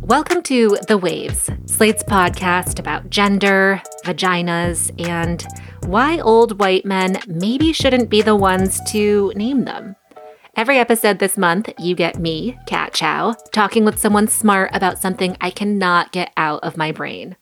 Welcome to The Waves, Slate's podcast about gender, vaginas, and why old white men maybe shouldn't be the ones to name them. Every episode this month, you get me, Kat Chow, talking with someone smart about something I cannot get out of my brain.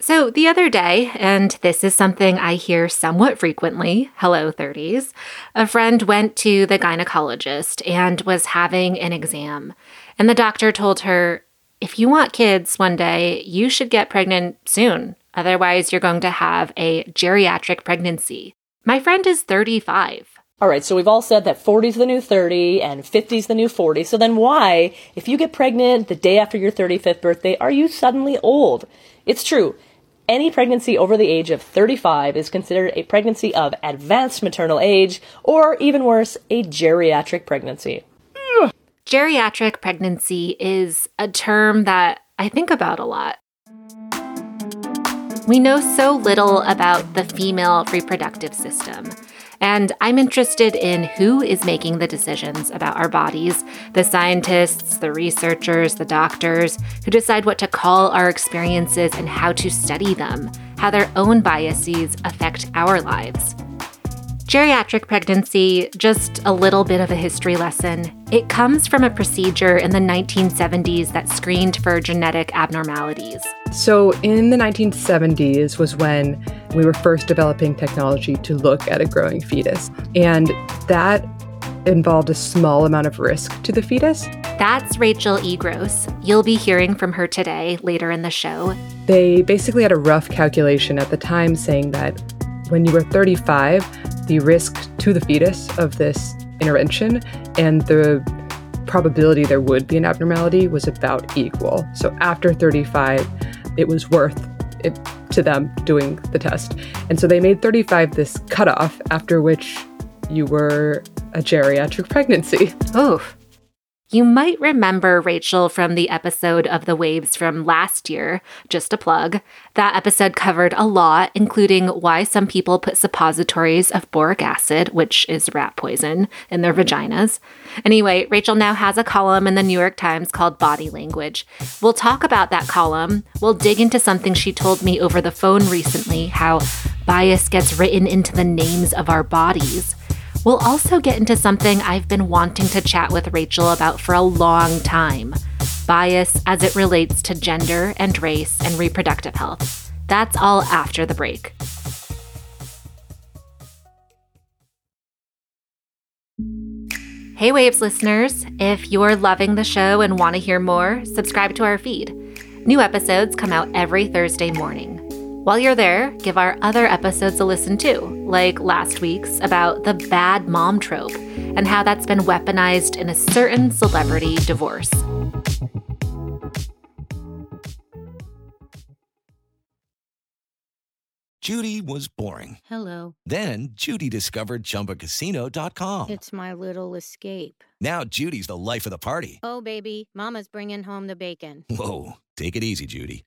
So, the other day, and this is something I hear somewhat frequently hello, 30s, a friend went to the gynecologist and was having an exam. And the doctor told her, if you want kids one day, you should get pregnant soon. Otherwise, you're going to have a geriatric pregnancy. My friend is 35. All right, so we've all said that 40 is the new 30 and 50 is the new 40. So then why, if you get pregnant the day after your 35th birthday, are you suddenly old? It's true. Any pregnancy over the age of 35 is considered a pregnancy of advanced maternal age, or even worse, a geriatric pregnancy. Geriatric pregnancy is a term that I think about a lot. We know so little about the female reproductive system. And I'm interested in who is making the decisions about our bodies the scientists, the researchers, the doctors who decide what to call our experiences and how to study them, how their own biases affect our lives. Geriatric pregnancy, just a little bit of a history lesson. It comes from a procedure in the 1970s that screened for genetic abnormalities. So, in the 1970s was when we were first developing technology to look at a growing fetus. And that involved a small amount of risk to the fetus. That's Rachel E. Gross. You'll be hearing from her today later in the show. They basically had a rough calculation at the time saying that when you were 35, the risk to the fetus of this intervention and the probability there would be an abnormality was about equal. So after 35, it was worth it to them doing the test. And so they made 35 this cutoff after which you were a geriatric pregnancy. Oh, you might remember Rachel from the episode of The Waves from last year, just a plug. That episode covered a lot, including why some people put suppositories of boric acid, which is rat poison, in their vaginas. Anyway, Rachel now has a column in the New York Times called Body Language. We'll talk about that column. We'll dig into something she told me over the phone recently how bias gets written into the names of our bodies. We'll also get into something I've been wanting to chat with Rachel about for a long time bias as it relates to gender and race and reproductive health. That's all after the break. Hey, Waves listeners. If you're loving the show and want to hear more, subscribe to our feed. New episodes come out every Thursday morning. While you're there, give our other episodes a listen too, like last week's about the bad mom trope and how that's been weaponized in a certain celebrity divorce. Judy was boring. Hello. Then Judy discovered chumbacasino.com. It's my little escape. Now Judy's the life of the party. Oh, baby, Mama's bringing home the bacon. Whoa. Take it easy, Judy.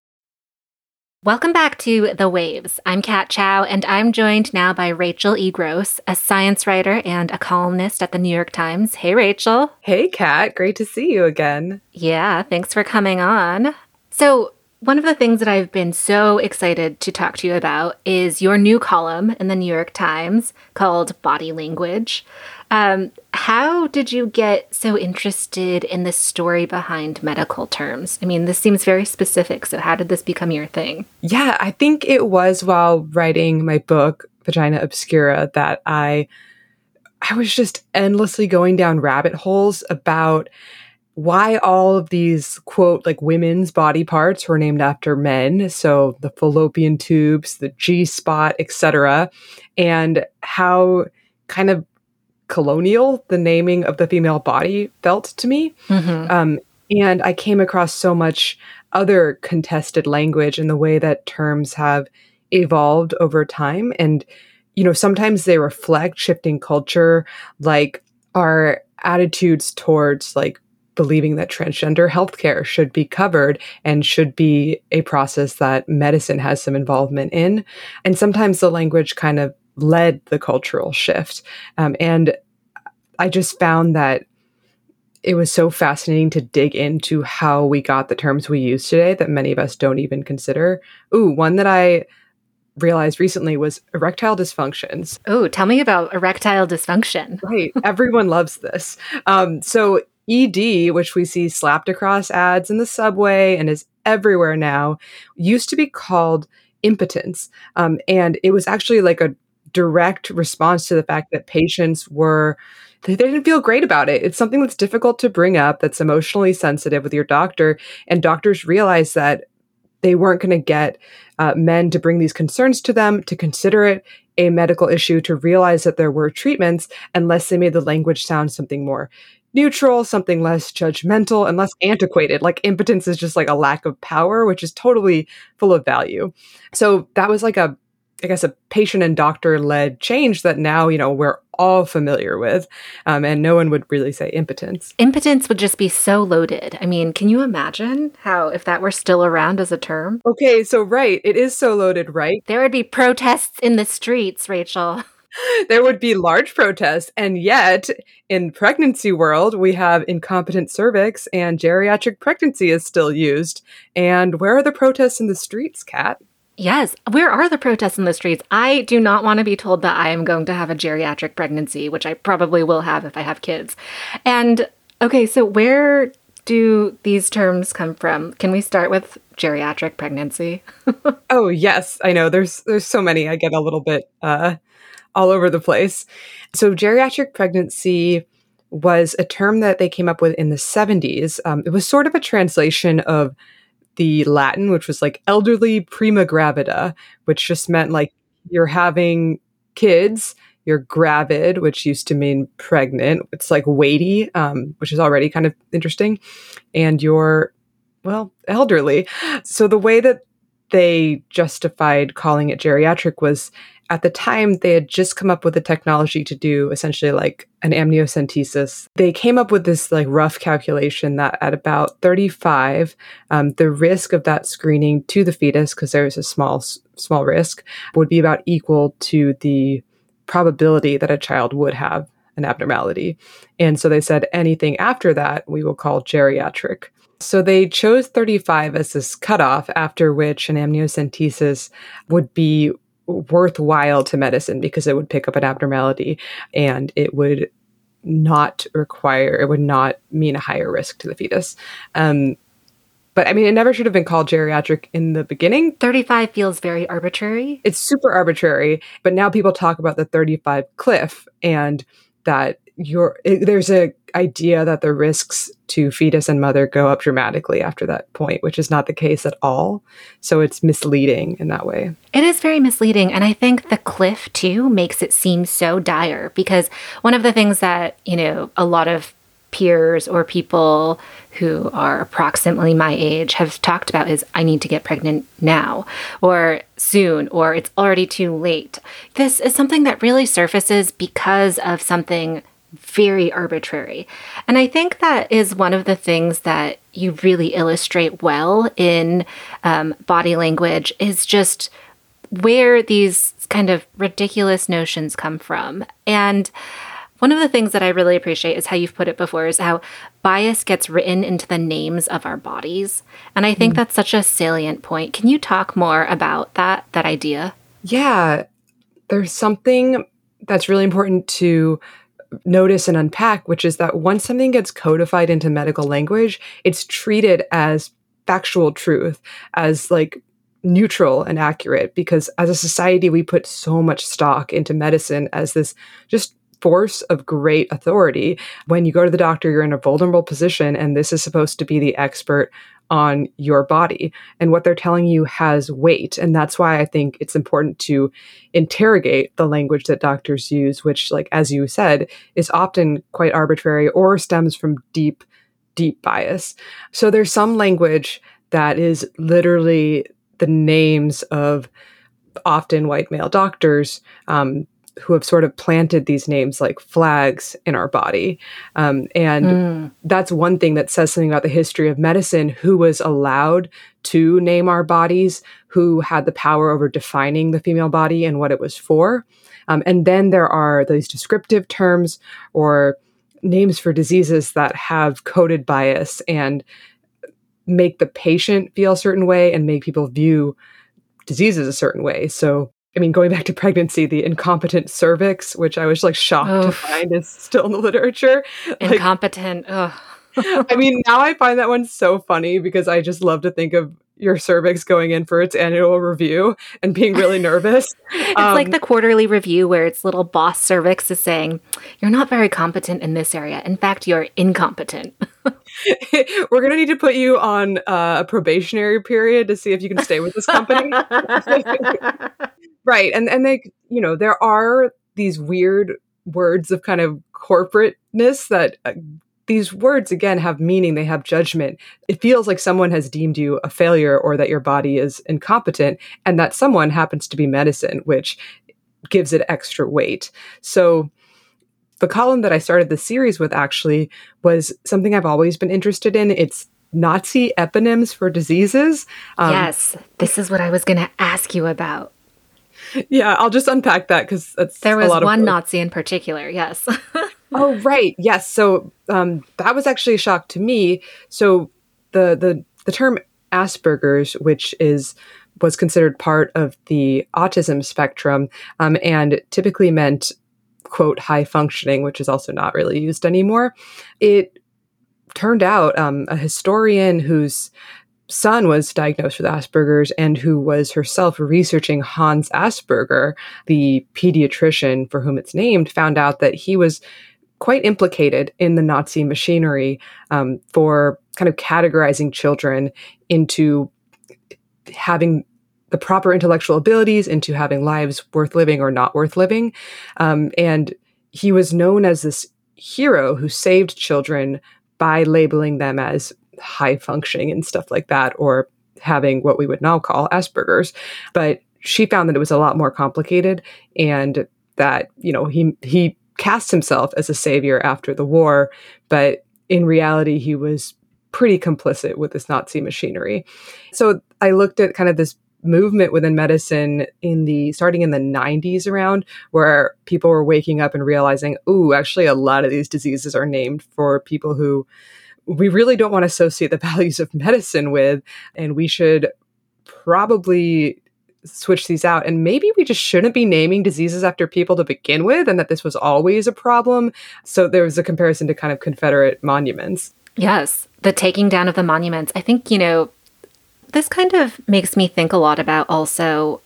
Welcome back to The Waves. I'm Kat Chow, and I'm joined now by Rachel E. Gross, a science writer and a columnist at the New York Times. Hey, Rachel. Hey, Kat. Great to see you again. Yeah, thanks for coming on. So, one of the things that I've been so excited to talk to you about is your new column in the New York Times called Body Language. Um, how did you get so interested in the story behind medical terms? I mean, this seems very specific. So, how did this become your thing? Yeah, I think it was while writing my book vagina obscura that I I was just endlessly going down rabbit holes about why all of these quote like women's body parts were named after men so the fallopian tubes the g spot etc and how kind of colonial the naming of the female body felt to me Mm-hmm. um, and i came across so much other contested language in the way that terms have evolved over time and you know sometimes they reflect shifting culture like our attitudes towards like believing that transgender healthcare should be covered and should be a process that medicine has some involvement in. And sometimes the language kind of led the cultural shift. Um, and I just found that it was so fascinating to dig into how we got the terms we use today that many of us don't even consider. Ooh, one that I realized recently was erectile dysfunctions. Oh, tell me about erectile dysfunction. Right. Everyone loves this. Um, so ED, which we see slapped across ads in the subway and is everywhere now, used to be called impotence. Um, and it was actually like a direct response to the fact that patients were they didn't feel great about it. It's something that's difficult to bring up, that's emotionally sensitive with your doctor. And doctors realized that they weren't going to get uh, men to bring these concerns to them, to consider it a medical issue, to realize that there were treatments, unless they made the language sound something more neutral, something less judgmental, and less antiquated. Like impotence is just like a lack of power, which is totally full of value. So that was like a I guess a patient and doctor led change that now, you know, we're all familiar with. Um, and no one would really say impotence. Impotence would just be so loaded. I mean, can you imagine how, if that were still around as a term? Okay, so right, it is so loaded, right? There would be protests in the streets, Rachel. there would be large protests. And yet, in pregnancy world, we have incompetent cervix and geriatric pregnancy is still used. And where are the protests in the streets, Kat? Yes. Where are the protests in the streets? I do not want to be told that I am going to have a geriatric pregnancy, which I probably will have if I have kids. And okay, so where do these terms come from? Can we start with geriatric pregnancy? oh, yes. I know there's there's so many. I get a little bit uh all over the place. So geriatric pregnancy was a term that they came up with in the 70s. Um, it was sort of a translation of the Latin, which was like elderly prima gravida, which just meant like you're having kids, you're gravid, which used to mean pregnant. It's like weighty, um, which is already kind of interesting. And you're, well, elderly. So the way that they justified calling it geriatric was at the time they had just come up with the technology to do essentially like an amniocentesis. They came up with this like rough calculation that at about 35 um, the risk of that screening to the fetus because there's a small small risk would be about equal to the probability that a child would have an abnormality. And so they said anything after that we will call geriatric so they chose 35 as this cutoff after which an amniocentesis would be worthwhile to medicine because it would pick up an abnormality and it would not require, it would not mean a higher risk to the fetus. Um, but I mean, it never should have been called geriatric in the beginning. 35 feels very arbitrary. It's super arbitrary, but now people talk about the 35 cliff and that you're, it, there's a idea that the risks to fetus and mother go up dramatically after that point, which is not the case at all. So it's misleading in that way. It is very misleading. And I think the cliff, too, makes it seem so dire because one of the things that, you know, a lot of peers or people who are approximately my age have talked about is I need to get pregnant now or soon or it's already too late. This is something that really surfaces because of something very arbitrary. And I think that is one of the things that you really illustrate well in um, body language is just where these kind of ridiculous notions come from. And one of the things that I really appreciate is how you've put it before is how bias gets written into the names of our bodies. And I think mm. that's such a salient point. Can you talk more about that that idea? Yeah. There's something that's really important to notice and unpack, which is that once something gets codified into medical language, it's treated as factual truth, as like neutral and accurate because as a society we put so much stock into medicine as this just force of great authority. When you go to the doctor you're in a vulnerable position and this is supposed to be the expert on your body and what they're telling you has weight. And that's why i think it's important to interrogate the language that doctors use which like as you said is often quite arbitrary or stems from deep deep bias. So there's some language that is literally the names of often white male doctors um, who have sort of planted these names like flags in our body. Um, and mm. that's one thing that says something about the history of medicine who was allowed to name our bodies, who had the power over defining the female body and what it was for. Um, and then there are those descriptive terms or names for diseases that have coded bias and make the patient feel a certain way and make people view diseases a certain way. So, I mean, going back to pregnancy, the incompetent cervix, which I was like shocked Oof. to find is still in the literature. Incompetent. Like, I mean, now I find that one so funny because I just love to think of your cervix going in for its annual review and being really nervous. it's um, like the quarterly review where its little boss cervix is saying, You're not very competent in this area. In fact, you're incompetent. We're going to need to put you on uh, a probationary period to see if you can stay with this company. right. And, and they, you know, there are these weird words of kind of corporateness that uh, these words again have meaning, they have judgment. It feels like someone has deemed you a failure or that your body is incompetent, and that someone happens to be medicine, which gives it extra weight. So, the column that I started the series with actually was something I've always been interested in. It's Nazi eponyms for diseases. Um, yes, this is what I was going to ask you about. Yeah, I'll just unpack that because that's there was one Nazi in particular. Yes. oh right, yes. So um, that was actually a shock to me. So the the the term Asperger's, which is was considered part of the autism spectrum, um, and typically meant quote high functioning, which is also not really used anymore. It turned out um, a historian whose son was diagnosed with Asperger's and who was herself researching Hans Asperger, the pediatrician for whom it's named, found out that he was quite implicated in the Nazi machinery um, for kind of categorizing children into having the proper intellectual abilities, into having lives worth living or not worth living. Um, and he was known as this hero who saved children by labeling them as high functioning and stuff like that, or having what we would now call Asperger's. But she found that it was a lot more complicated and that, you know, he, he cast himself as a savior after the war, but in reality, he was pretty complicit with this Nazi machinery. So I looked at kind of this movement within medicine in the starting in the 90s around where people were waking up and realizing, ooh, actually a lot of these diseases are named for people who we really don't want to associate the values of medicine with and we should probably switch these out. And maybe we just shouldn't be naming diseases after people to begin with, and that this was always a problem. So there was a comparison to kind of Confederate monuments. Yes, the taking down of the monuments. I think, you know, this kind of makes me think a lot about also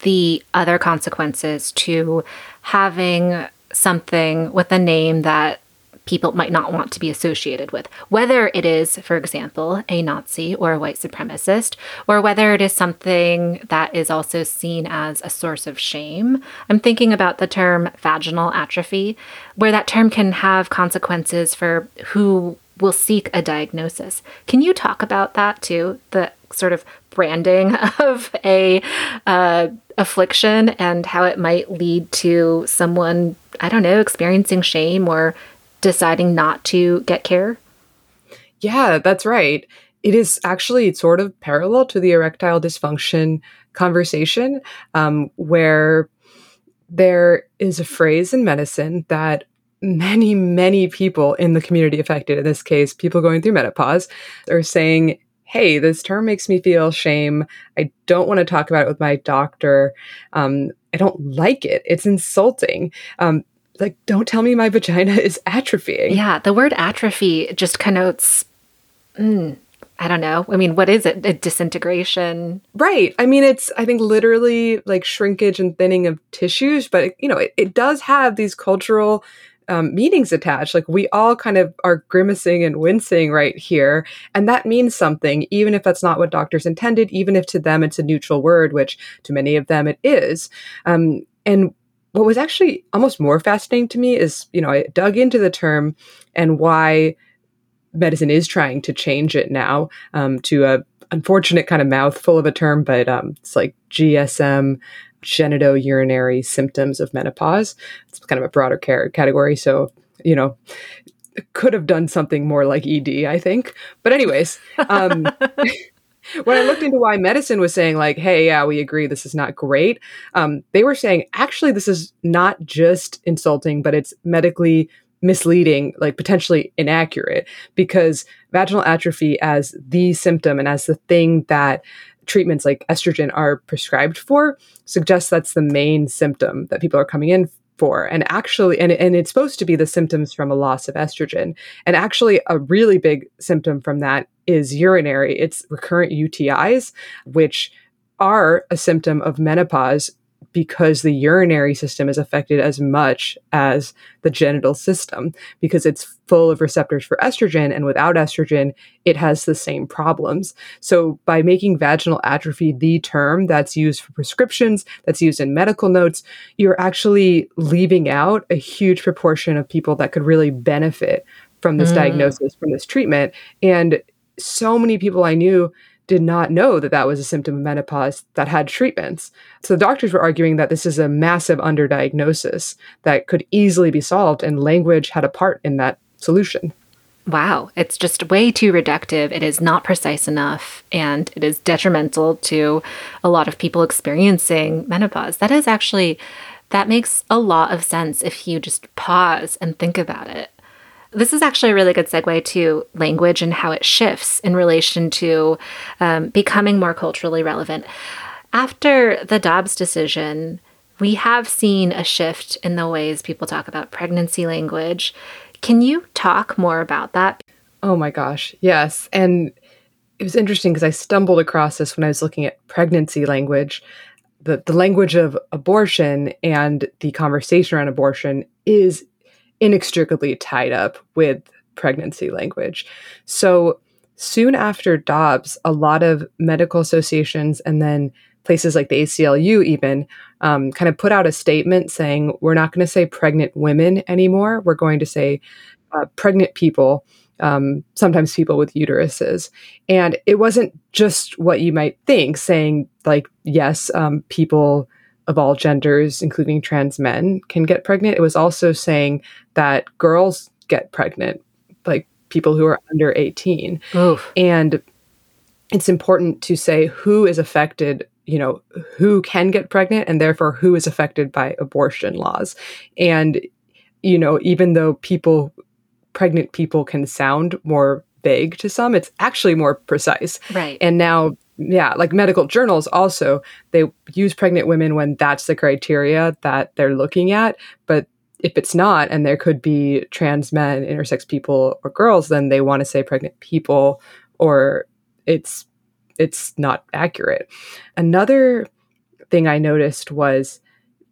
the other consequences to having something with a name that people might not want to be associated with. Whether it is, for example, a Nazi or a white supremacist, or whether it is something that is also seen as a source of shame. I'm thinking about the term vaginal atrophy, where that term can have consequences for who will seek a diagnosis. Can you talk about that too? The sort of branding of a uh, affliction and how it might lead to someone, I don't know, experiencing shame or deciding not to get care? Yeah, that's right. It is actually sort of parallel to the erectile dysfunction conversation, um, where there is a phrase in medicine that many, many people in the community affected, in this case, people going through menopause, are saying, Hey, this term makes me feel shame. I don't want to talk about it with my doctor. Um, I don't like it. It's insulting. Um, like don't tell me my vagina is atrophying yeah the word atrophy just connotes mm, I don't know. I mean, what is it? A disintegration? Right. I mean, it's, I think, literally like shrinkage and thinning of tissues, but, you know, it, it does have these cultural um, meanings attached. Like we all kind of are grimacing and wincing right here. And that means something, even if that's not what doctors intended, even if to them it's a neutral word, which to many of them it is. Um, and what was actually almost more fascinating to me is, you know, I dug into the term and why medicine is trying to change it now um, to a unfortunate kind of mouthful of a term, but um, it's like GSM, genitourinary symptoms of menopause. It's kind of a broader care category. So, you know, could have done something more like ED, I think. But, anyways, um, when I looked into why medicine was saying, like, hey, yeah, we agree this is not great, um, they were saying, actually, this is not just insulting, but it's medically misleading, like potentially inaccurate, because vaginal atrophy as the symptom and as the thing that treatments like estrogen are prescribed for suggests that's the main symptom that people are coming in for. And actually and, and it's supposed to be the symptoms from a loss of estrogen. And actually a really big symptom from that is urinary. It's recurrent utis which are a symptom of menopause because the urinary system is affected as much as the genital system. Because it's full of receptors for estrogen and without estrogen it has the same problems. So by making vaginal atrophy the term that's used for prescriptions that's used in medical notes you're actually leaving out a huge proportion of people that could really benefit from this mm. diagnosis from this treatment. And so many people i knew did not know that that was a symptom of menopause that had treatments. So the doctors were arguing that this is a massive underdiagnosis that could easily be solved, and language had a part in that solution. Wow, it's just way too reductive. It is not precise enough, and it is detrimental to a lot of people experiencing menopause. That is actually, that makes a lot of sense if you just pause and think about it. This is actually a really good segue to language and how it shifts in relation to um, becoming more culturally relevant. After the Dobbs decision, we have seen a shift in the ways people talk about pregnancy language. Can you talk more about that? Oh my gosh, yes. And it was interesting because I stumbled across this when I was looking at pregnancy language. The, the language of abortion and the conversation around abortion is inextricably tied up with pregnancy language. So soon after Dobbs, a lot of medical associations and then places like the ACLU even um, kind of put out a statement saying we're not going to say pregnant women anymore. We're going to say uh, pregnant people. Um, sometimes people with uteruses. And it wasn't just what you might think, saying, like, yes, um, people of all genders, including trans men, can get pregnant. It was also saying that girls get pregnant, like people who are under 18. Oof. And it's important to say who is affected, you know, who can get pregnant and therefore who is affected by abortion laws. And, you know, even though people, pregnant people can sound more vague to some, it's actually more precise. Right. And now yeah, like medical journals also, they use pregnant women when that's the criteria that they're looking at. But if it's not, and there could be trans men, intersex people, or girls, then they want to say pregnant people, or it's it's not accurate. Another thing I noticed was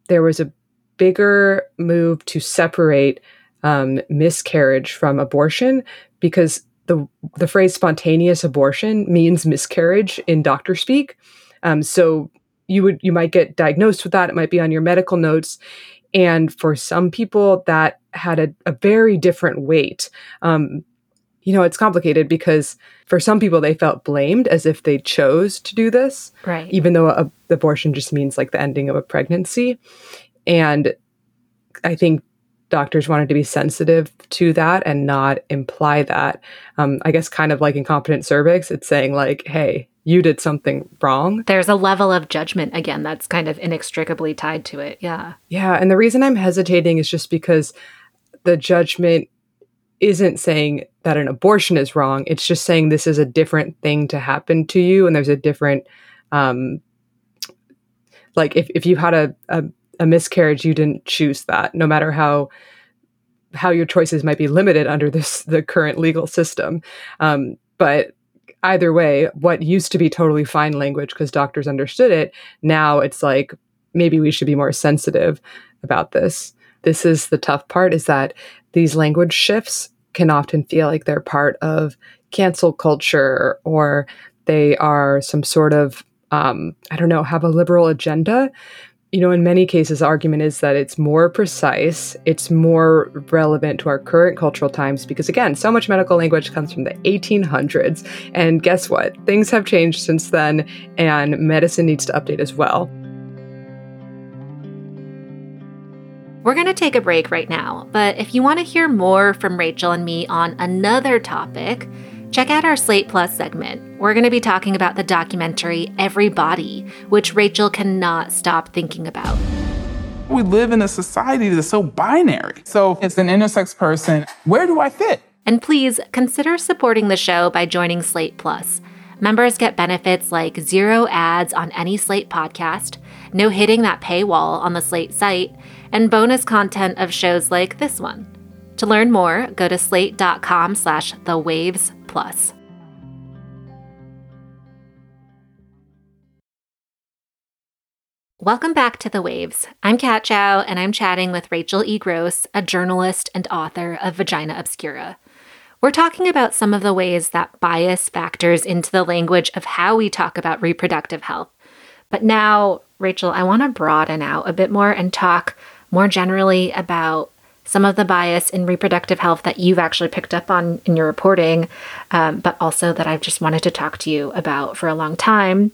there was a bigger move to separate um, miscarriage from abortion because the the phrase spontaneous abortion means miscarriage in doctor speak. Um, so you would you might get diagnosed with that. It might be on your medical notes. And for some people, that had a, a very different weight. Um, you know, it's complicated because for some people, they felt blamed as if they chose to do this, right? Even though a, abortion just means like the ending of a pregnancy. And I think doctors wanted to be sensitive to that and not imply that. Um, I guess, kind of like incompetent cervix, it's saying, like, hey, you did something wrong. There's a level of judgment, again, that's kind of inextricably tied to it. Yeah. Yeah. And the reason I'm hesitating is just because the judgment isn't saying that an abortion is wrong. It's just saying this is a different thing to happen to you. And there's a different, um, like if, if you had a, a a miscarriage you didn't choose that no matter how how your choices might be limited under this the current legal system um, but either way, what used to be totally fine language because doctors understood it, now it's like maybe we should be more sensitive about this. This is the tough part is that these language shifts can often feel like they're part of cancel culture or they are some sort of um, I don't know, have a liberal agenda. You know, in many cases, the argument is that it's more precise, it's more relevant to our current cultural times because, again, so much medical language comes from the 1800s. And guess what? Things have changed since then, and medicine needs to update as well. We're going to take a break right now, but if you want to hear more from Rachel and me on another topic, check out our Slate Plus segment. We're going to be talking about the documentary Every Body, which Rachel cannot stop thinking about. We live in a society that's so binary. So, as an intersex person, where do I fit? And please consider supporting the show by joining Slate Plus. Members get benefits like zero ads on any Slate podcast, no hitting that paywall on the Slate site, and bonus content of shows like this one. To learn more, go to slate.com slash the waves plus. Welcome back to The Waves. I'm Kat Chow, and I'm chatting with Rachel E. Gross, a journalist and author of Vagina Obscura. We're talking about some of the ways that bias factors into the language of how we talk about reproductive health. But now, Rachel, I want to broaden out a bit more and talk more generally about some of the bias in reproductive health that you've actually picked up on in your reporting, um, but also that I've just wanted to talk to you about for a long time.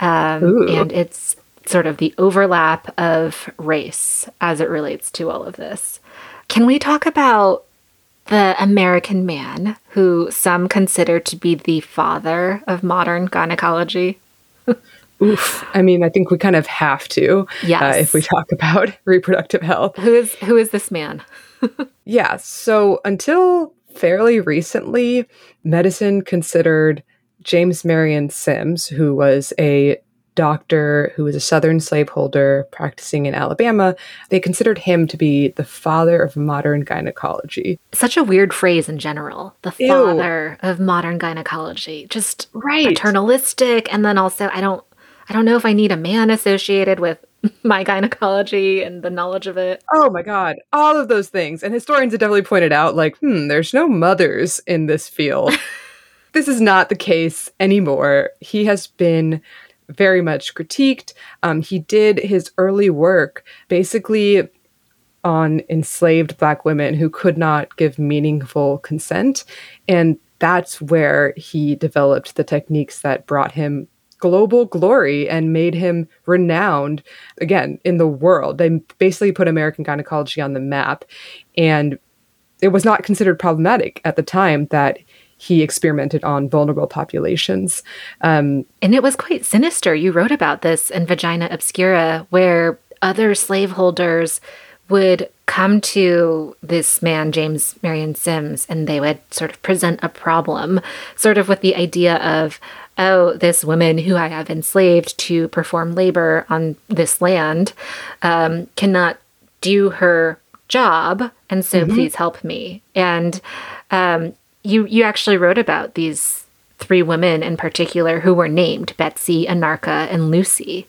Um, and it's sort of the overlap of race as it relates to all of this. Can we talk about the American man who some consider to be the father of modern gynecology? Oof. I mean, I think we kind of have to yes. Uh, if we talk about reproductive health. Who is who is this man? yeah. So until fairly recently, medicine considered James Marion Sims, who was a doctor who was a Southern slaveholder practicing in Alabama, they considered him to be the father of modern gynecology. Such a weird phrase in general. The Ew. father of modern gynecology. Just right. paternalistic. And then also, I don't. I don't know if I need a man associated with my gynecology and the knowledge of it. Oh my God. All of those things. And historians have definitely pointed out, like, hmm, there's no mothers in this field. this is not the case anymore. He has been very much critiqued. Um, he did his early work basically on enslaved Black women who could not give meaningful consent. And that's where he developed the techniques that brought him global glory and made him renowned again in the world. They basically put American gynecology on the map. And it was not considered problematic at the time that he experimented on vulnerable populations. Um, and it was quite sinister. You wrote about this in Vagina Obscura, where other slaveholders would come to this man, James Marion Sims, and they would sort of present a problem, sort of with the idea of, oh, this woman who I have enslaved to perform labor on this land um, cannot do her job, and so mm-hmm. please help me. And um, you you actually wrote about these three women in particular who were named Betsy, Anarcha, and Lucy.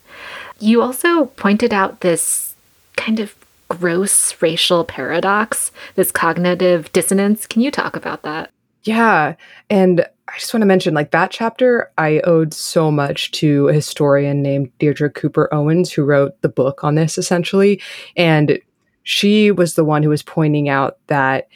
You also pointed out this kind of gross racial paradox, this cognitive dissonance. Can you talk about that? Yeah. And I just want to mention like that chapter, I owed so much to a historian named Deirdre Cooper Owens, who wrote the book on this essentially. And she was the one who was pointing out that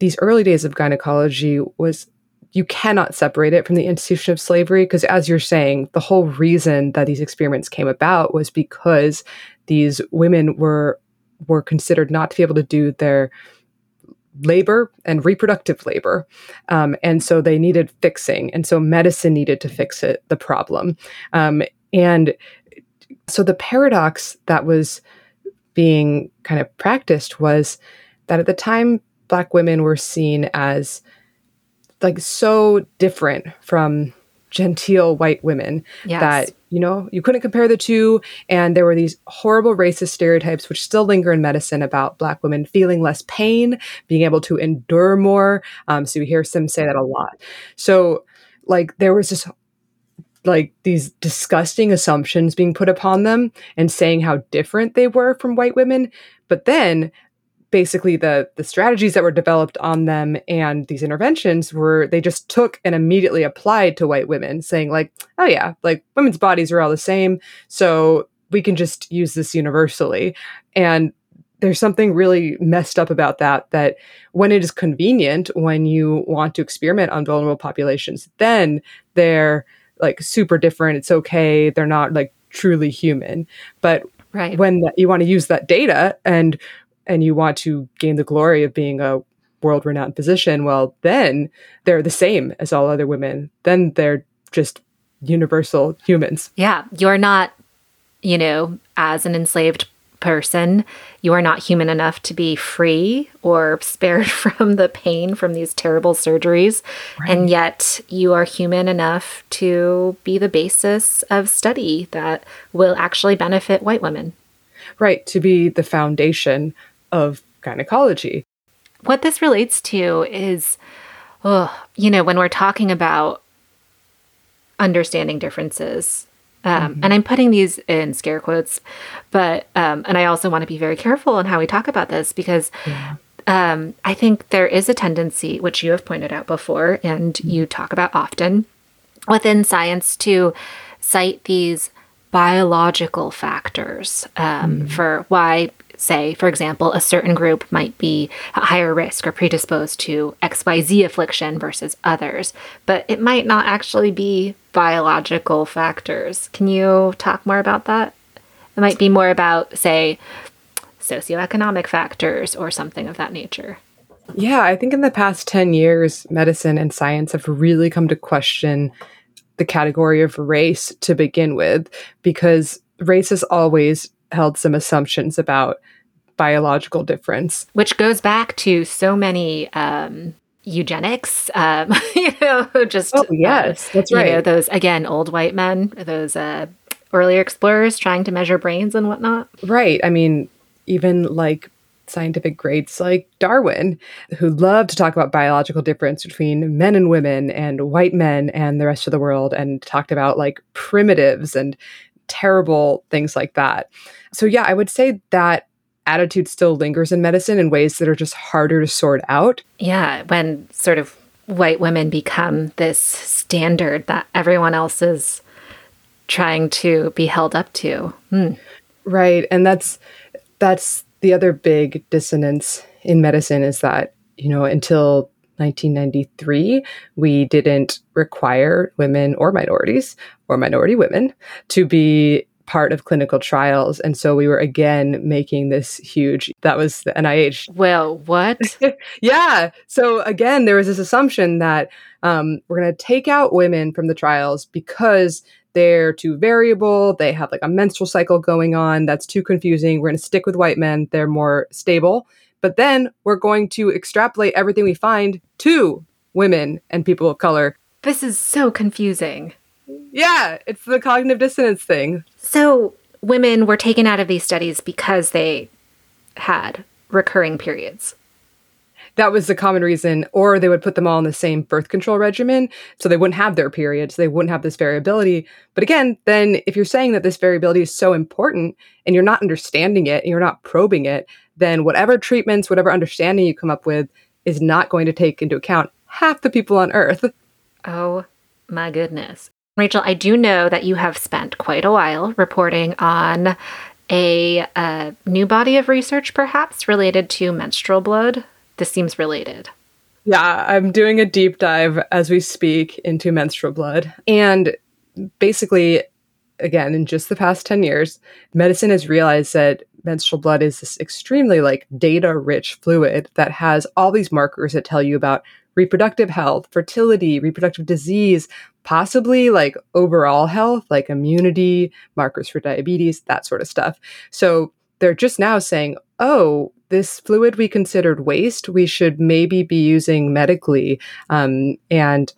these early days of gynecology was you cannot separate it from the institution of slavery because as you're saying the whole reason that these experiments came about was because these women were were considered not to be able to do their labor and reproductive labor. Um, and so they needed fixing. And so medicine needed to fix it, the problem. Um, and so the paradox that was being kind of practiced was that at the time, Black women were seen as like so different from genteel white women yes. that you know you couldn't compare the two. And there were these horrible racist stereotypes which still linger in medicine about black women feeling less pain being able to endure more. Um, so you hear Sim say that a lot. So like there was this like these disgusting assumptions being put upon them and saying how different they were from white women. But then basically the the strategies that were developed on them and these interventions were they just took and immediately applied to white women saying like oh yeah like women's bodies are all the same so we can just use this universally and there's something really messed up about that that when it is convenient when you want to experiment on vulnerable populations then they're like super different it's okay they're not like truly human but Right. when you want to use that data and and you want to gain the glory of being a world renowned physician well then they're the same as all other women then they're just universal humans Yeah, you're not, you know, as an enslaved person, you are not human enough to be free or spared from the pain from these terrible surgeries. And yet you are human enough to be the basis of study that will actually benefit white women. right to be the foundation of gynecology. What this relates to is, oh, you know, when we're talking about understanding differences, um, and I'm putting these in scare quotes, but, um, and I also want to be very careful in how we talk about this because um, I think there is a tendency, which you have pointed out before and you talk about often within science, to cite these biological factors um, for why, say, for example, a certain group might be at higher risk or predisposed to XYZ affliction versus others, but it might not actually be biological factors. Can you talk more about that? It might be more about, say, socioeconomic factors or something of that nature. Yeah, I think in the past 10 years, medicine and science have really come to question the category of race to begin with, because race has always held some assumptions about biological difference. which goes back to so many um, eugenics. Um, you know, just Oh, yes, that's you know, right. those again, old white men, those uh, earlier explorers trying to measure brains and whatnot. Right. I mean, even like scientific greats like Darwin, who loved to talk about biological difference between men and women and white men and the rest of the world, and talked about like primitives and terrible things like that. So, yeah, I would say that attitude still lingers in medicine in ways that are just harder to sort out. Yeah, when sort of white women become this standard that everyone else is trying to be held up to. Hmm. Right. And that's that's the other big dissonance in medicine is that, you know, until 1993, we didn't require women or minorities or minority women to be part of clinical trials. And so we were again making this huge, that was the NIH Well, what? yeah. So again, there was this assumption that um, we're going to take out women from the trials because they're too variable. They have like a menstrual cycle going on. That's too confusing. We're going to stick with white men. They're more stable. But then we're going to extrapolate everything we find to women and people of color. this is so confusing. Yeah, it's the cognitive dissonance thing. So, women were taken out of these studies because they had recurring periods. That was the common reason. Or they would put them all in the same birth control regimen so they wouldn't have their periods. They wouldn't have this variability. But again, then if you're saying that this variability is so important and you're not understanding it and you're not probing it, then whatever treatments, whatever understanding you come up with is not going to take into account half the people on earth. Oh my goodness. Rachel, I do know that you have spent quite a while reporting on a, uh new body of research, perhaps related to menstrual blood. This seems related. Yeah, I'm doing a deep dive as we speak into menstrual blood. And basically, again, in just the past 10 years, medicine has realized that menstrual blood is this extremely like data rich fluid that has all these markers that tell you about reproductive health, fertility, reproductive disease, possibly like overall health, like immunity, markers for diabetes, that sort of stuff. So they're just now saying, oh, this fluid we considered waste, we should maybe be using medically um, and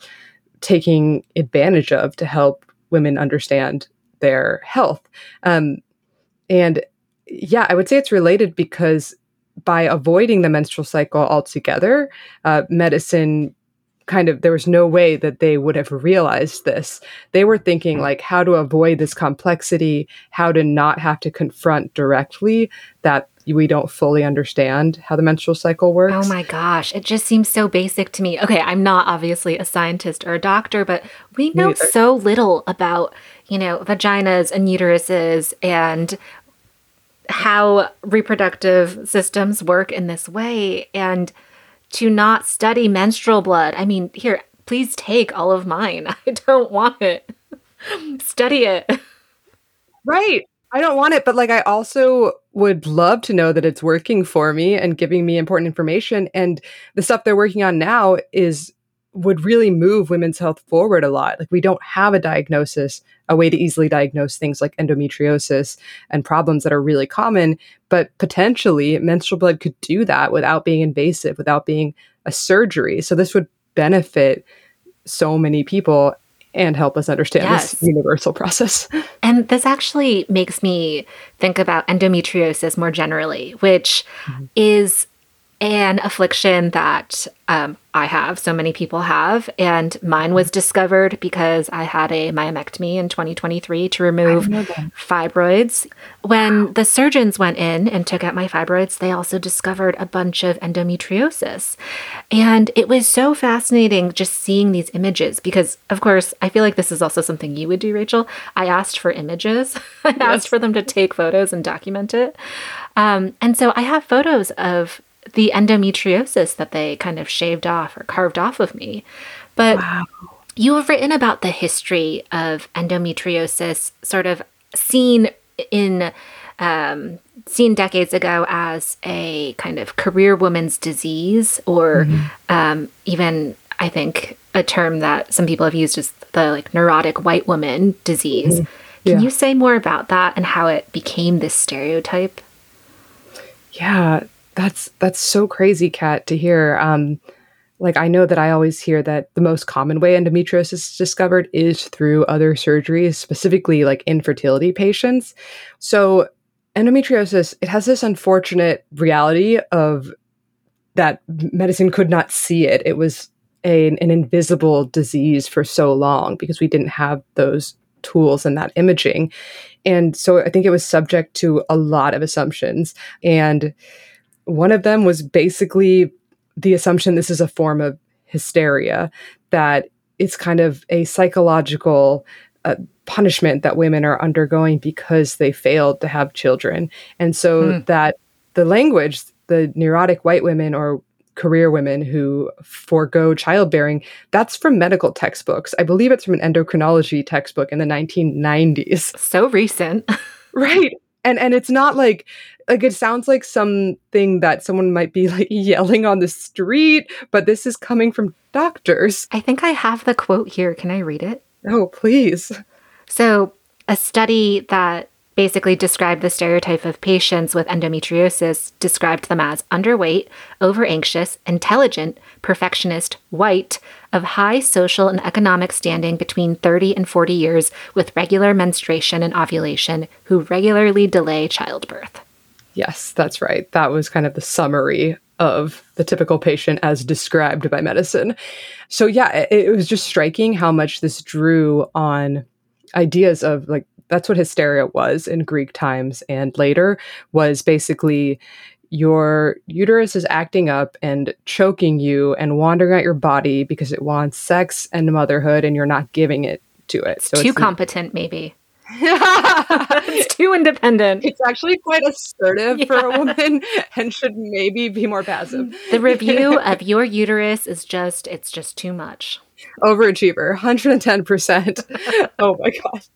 taking advantage of to help women understand their health. Um, and yeah, I would say it's related because by avoiding the menstrual cycle altogether, uh, medicine kind of there was no way that they would have realized this. They were thinking like how to avoid this complexity, how to not have to confront directly that we don't fully understand how the menstrual cycle works. Oh my gosh, it just seems so basic to me. Okay, I'm not obviously a scientist or a doctor, but we know so little about, you know, vaginas and uteruses and how reproductive systems work in this way and to not study menstrual blood. I mean, here, please take all of mine. I don't want it. study it. Right. I don't want it, but like I also would love to know that it's working for me and giving me important information. And the stuff they're working on now is would really move women's health forward a lot. Like we don't have a diagnosis, a way to easily diagnose things like endometriosis and problems that are really common, but potentially menstrual blood could do that without being invasive, without being a surgery. So this would benefit so many people and help us understand Yes. this universal process. And this actually makes me think about endometriosis more generally, which is an affliction that um, I have, so many people have. And mine was discovered because I had a myomectomy in 2023 to remove fibroids. When the surgeons went in and took out my fibroids, they also discovered a bunch of endometriosis. And it was so fascinating just seeing these images because, of course, I feel like this is also something you would do, Rachel. I asked for images, I asked for them to take photos and document it. Um, and so I have photos of the endometriosis that they kind of shaved off or carved off of me. But you have written about the history of endometriosis, sort of seen in um, seen decades ago as a kind of career woman's disease, or um, even I think a term that some people have used is the like neurotic white woman disease. Can Yeah. you say more about that and how it became this stereotype? Yeah, that's that's so crazy, Kat, to hear. Um, like I know that I always hear that the most common way endometriosis is discovered is through other surgeries, specifically like infertility patients. So endometriosis, it has this unfortunate reality of that medicine could not see it. It was a, an invisible disease for so long because we didn't have those tools and that imaging. And so I think it was subject to a lot of assumptions. And one of them was basically the assumption this is a form of hysteria, that it's kind of a psychological uh, punishment that women are undergoing because they failed to have children. And so that the language, the neurotic white women or career women who forego childbearing, that's from medical textbooks. I believe it's from an endocrinology textbook in the 1990s. So recent. Right. And and it's not like like it sounds like something that someone might be like yelling on the street, but this is coming from doctors. I think I have the quote here. Can I read it? Oh, please. So, a study that basically described the stereotype of patients with endometriosis described them as underweight, over anxious, intelligent, perfectionist, white, of high social and economic standing between 30 and 40 years with regular menstruation and ovulation who regularly delay childbirth. Yes, that's right. That was kind of the summary of the typical patient as described by medicine. So, yeah, it, it was just striking how much this drew on ideas of like, that's what hysteria was in Greek times and later, was basically your uterus is acting up and choking you and wandering out your body because it wants sex and motherhood and you're not giving it to it. So too competent, maybe. it's too independent. it's actually quite assertive for a woman and should maybe be more passive. The review of your uterus is just, it's just too much. Overachiever, 110%. oh my gosh.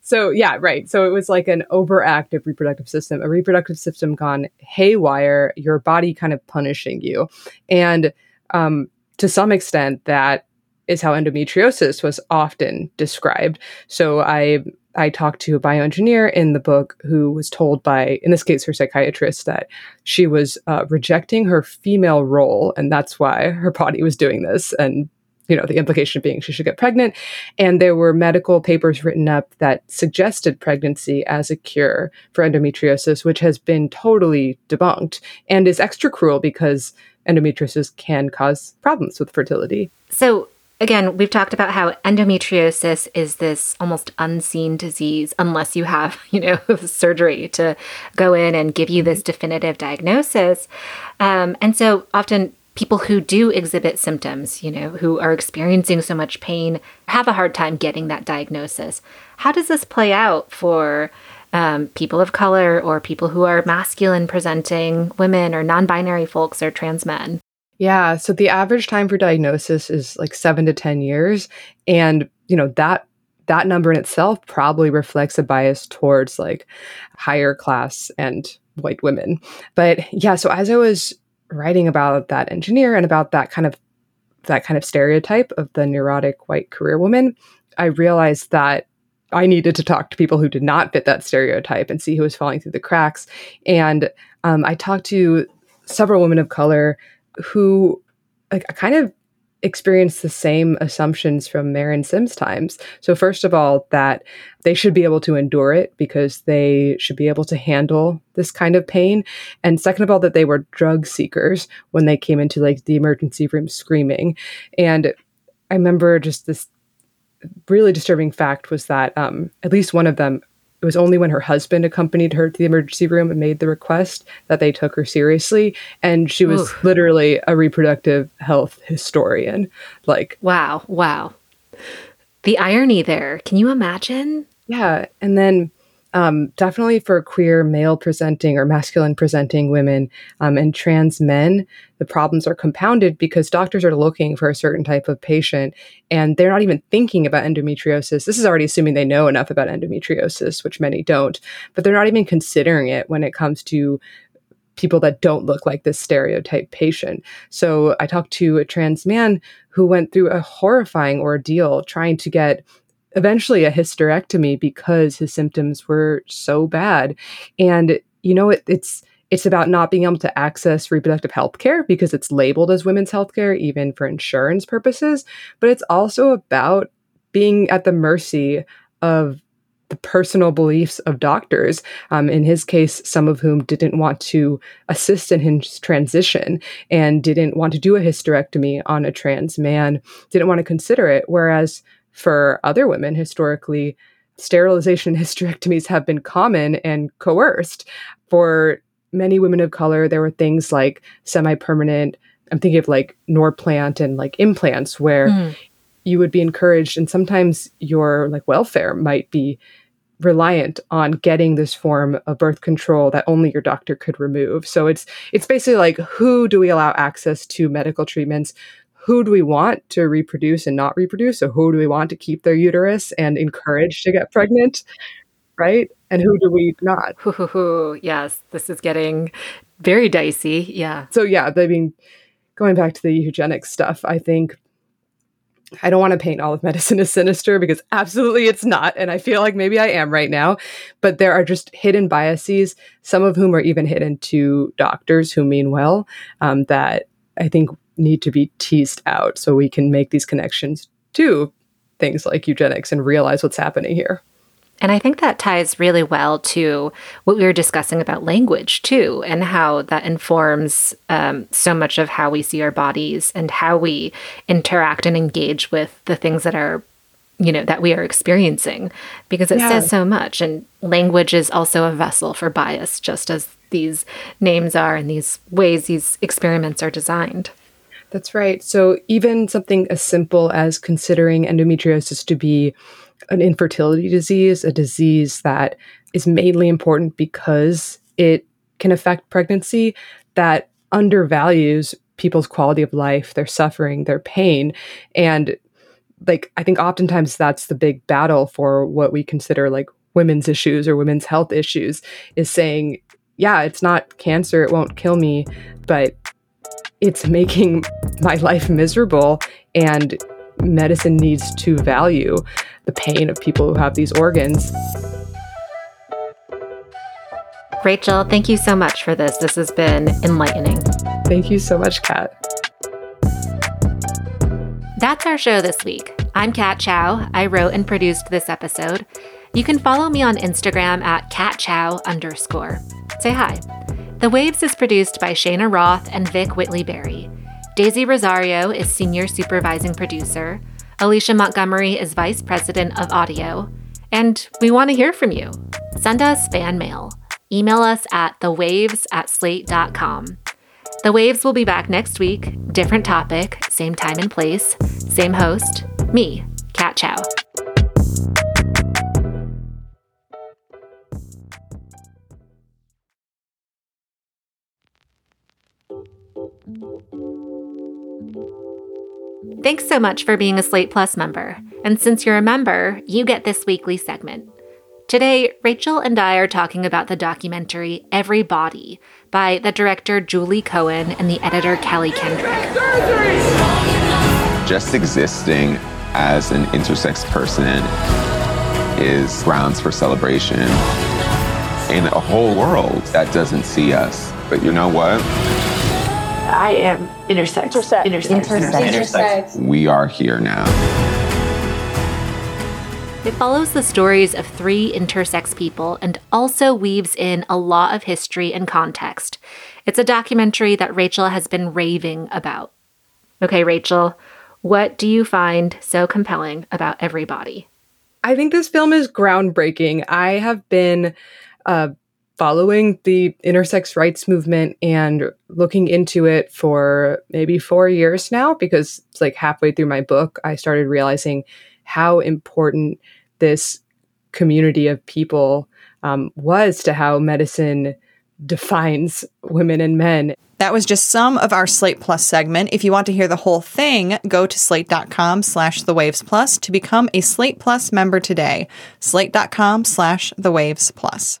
So, yeah, right. So it was like an overactive reproductive system, a reproductive system gone haywire, your body kind of punishing you. And um, to some extent, that is how endometriosis was often described. So I I talked to a bioengineer in the book who was told by, in this case, her psychiatrist, that she was uh, rejecting her female role, and that's why her body was doing this. And you know, the implication being she should get pregnant. And there were medical papers written up that suggested pregnancy as a cure for endometriosis, which has been totally debunked and is extra cruel because endometriosis can cause problems with fertility. So, again, we've talked about how endometriosis is this almost unseen disease unless you have, you know, surgery to go in and give you this definitive diagnosis. Um, and so often people who do exhibit symptoms, you know, who are experiencing so much pain, have a hard time getting that diagnosis. How does this play out for um, people of color or people who are masculine presenting women or non binary folks or trans men? Yeah. So the average time for diagnosis is like seven to 10 years. And, you know, that that number in itself probably reflects a bias towards like higher class and white women. But yeah, so as I was writing about that engineer and about that kind of that kind of stereotype of the neurotic white career woman, I realized that I needed to talk to people who did not fit that stereotype and see who was falling through the cracks. And um, I talked to several women of color who like kind of experienced the same assumptions from Marion Sims times. So, first of all, that they should be able to endure it because they should be able to handle this kind of pain. And second of all, that they were drug seekers when they came into like the emergency room screaming. And I remember just this really disturbing fact was that um, at least one of them it was only when her husband accompanied her to the emergency room and made the request that they took her seriously. And she was Oof. literally a reproductive health historian. Like, wow, wow. The irony there. Can you imagine? Yeah. And then um, definitely for queer male presenting or masculine presenting women um, and trans men, the problems are compounded because doctors are looking for a certain type of patient and they're not even thinking about endometriosis. This is already assuming they know enough about endometriosis, which many don't, but they're not even considering it when it comes to people that don't look like this stereotype patient. So I talked to a trans man who went through a horrifying ordeal trying to get eventually a hysterectomy because his symptoms were so bad. And you know, it, it's it's about not being able to access reproductive health care because it's labeled as women's health care, even for insurance purposes. But it's also about being at the mercy of the personal beliefs of doctors. Um, in his case, some of whom didn't want to assist in his transition and didn't want to do a hysterectomy on a trans man, didn't want to consider it. Whereas for other women historically sterilization and hysterectomies have been common and coerced for many women of color there were things like semi-permanent i'm thinking of like norplant and like implants where mm. you would be encouraged and sometimes your like welfare might be reliant on getting this form of birth control that only your doctor could remove. So it's it's basically like who do we allow access to medical treatments? Who do we want to reproduce and not reproduce? So who do we want to keep their uterus and encourage to get pregnant? Right? And who do we not? yes, this is getting very dicey. Yeah. So yeah, I mean, going back to the eugenics stuff, I think I don't want to paint all of medicine as sinister because absolutely it's not. And I feel like maybe I am right now. But there are just hidden biases, some of whom are even hidden to doctors who mean well, um, that I think need to be teased out so we can make these connections to things like eugenics and realize what's happening here. And I think that ties really well to what we were discussing about language, too, and how that informs um, so much of how we see our bodies and how we interact and engage with the things that are, you know, that we are experiencing, because it yeah. says so much. And language is also a vessel for bias, just as these names are and these ways these experiments are designed. That's right. So, even something as simple as considering endometriosis to be an infertility disease, a disease that is mainly important because it can affect pregnancy, that undervalues people's quality of life, their suffering, their pain. And, like, I think oftentimes that's the big battle for what we consider like women's issues or women's health issues is saying, yeah, it's not cancer, it won't kill me, but it's making my life miserable and medicine needs to value the pain of people who have these organs. Rachel, thank you so much for this. This has been enlightening. Thank you so much, Kat. That's our show this week. I'm Kat Chow. I wrote and produced this episode. You can follow me on Instagram at catchow underscore. Say hi. The Waves is produced by Cheyna Roth and Vic Whitley Berry. Daisy Rosario is senior supervising producer. Alicia Montgomery is vice president of audio. And we want to hear from you. Send us fan mail. Email us at thewaves at slate.com. The Waves will be back next week. Different topic, same time and place, same host, me, Kat Chow. Thanks so much for being a Slate Plus member. And since you're a member, you get this weekly segment. Today, Rachel and I are talking about the documentary Every Body by the director Julie Cohen and the editor Kelly Kendrick. Just existing as an intersex person is grounds for celebration in a whole world that doesn't see us. But you know what? I am intersex. Intersex. Intersex. Intersex. Intersex. We are here now. It follows the stories of three intersex people and also weaves in a lot of history and context. It's a documentary that Rachel has been raving about. Okay, Rachel, what do you find so compelling about Every Body? I think this film is groundbreaking. I have been uh, following the intersex rights movement and looking into it for maybe four years now because it's like halfway through my book, I started realizing how important this community of people um, was to how medicine defines women and men. That was just some of our Slate Plus segment. If you want to hear the whole thing, go to slate.com slash the waves plus to become a Slate Plus member today. Slate.com slash the waves plus.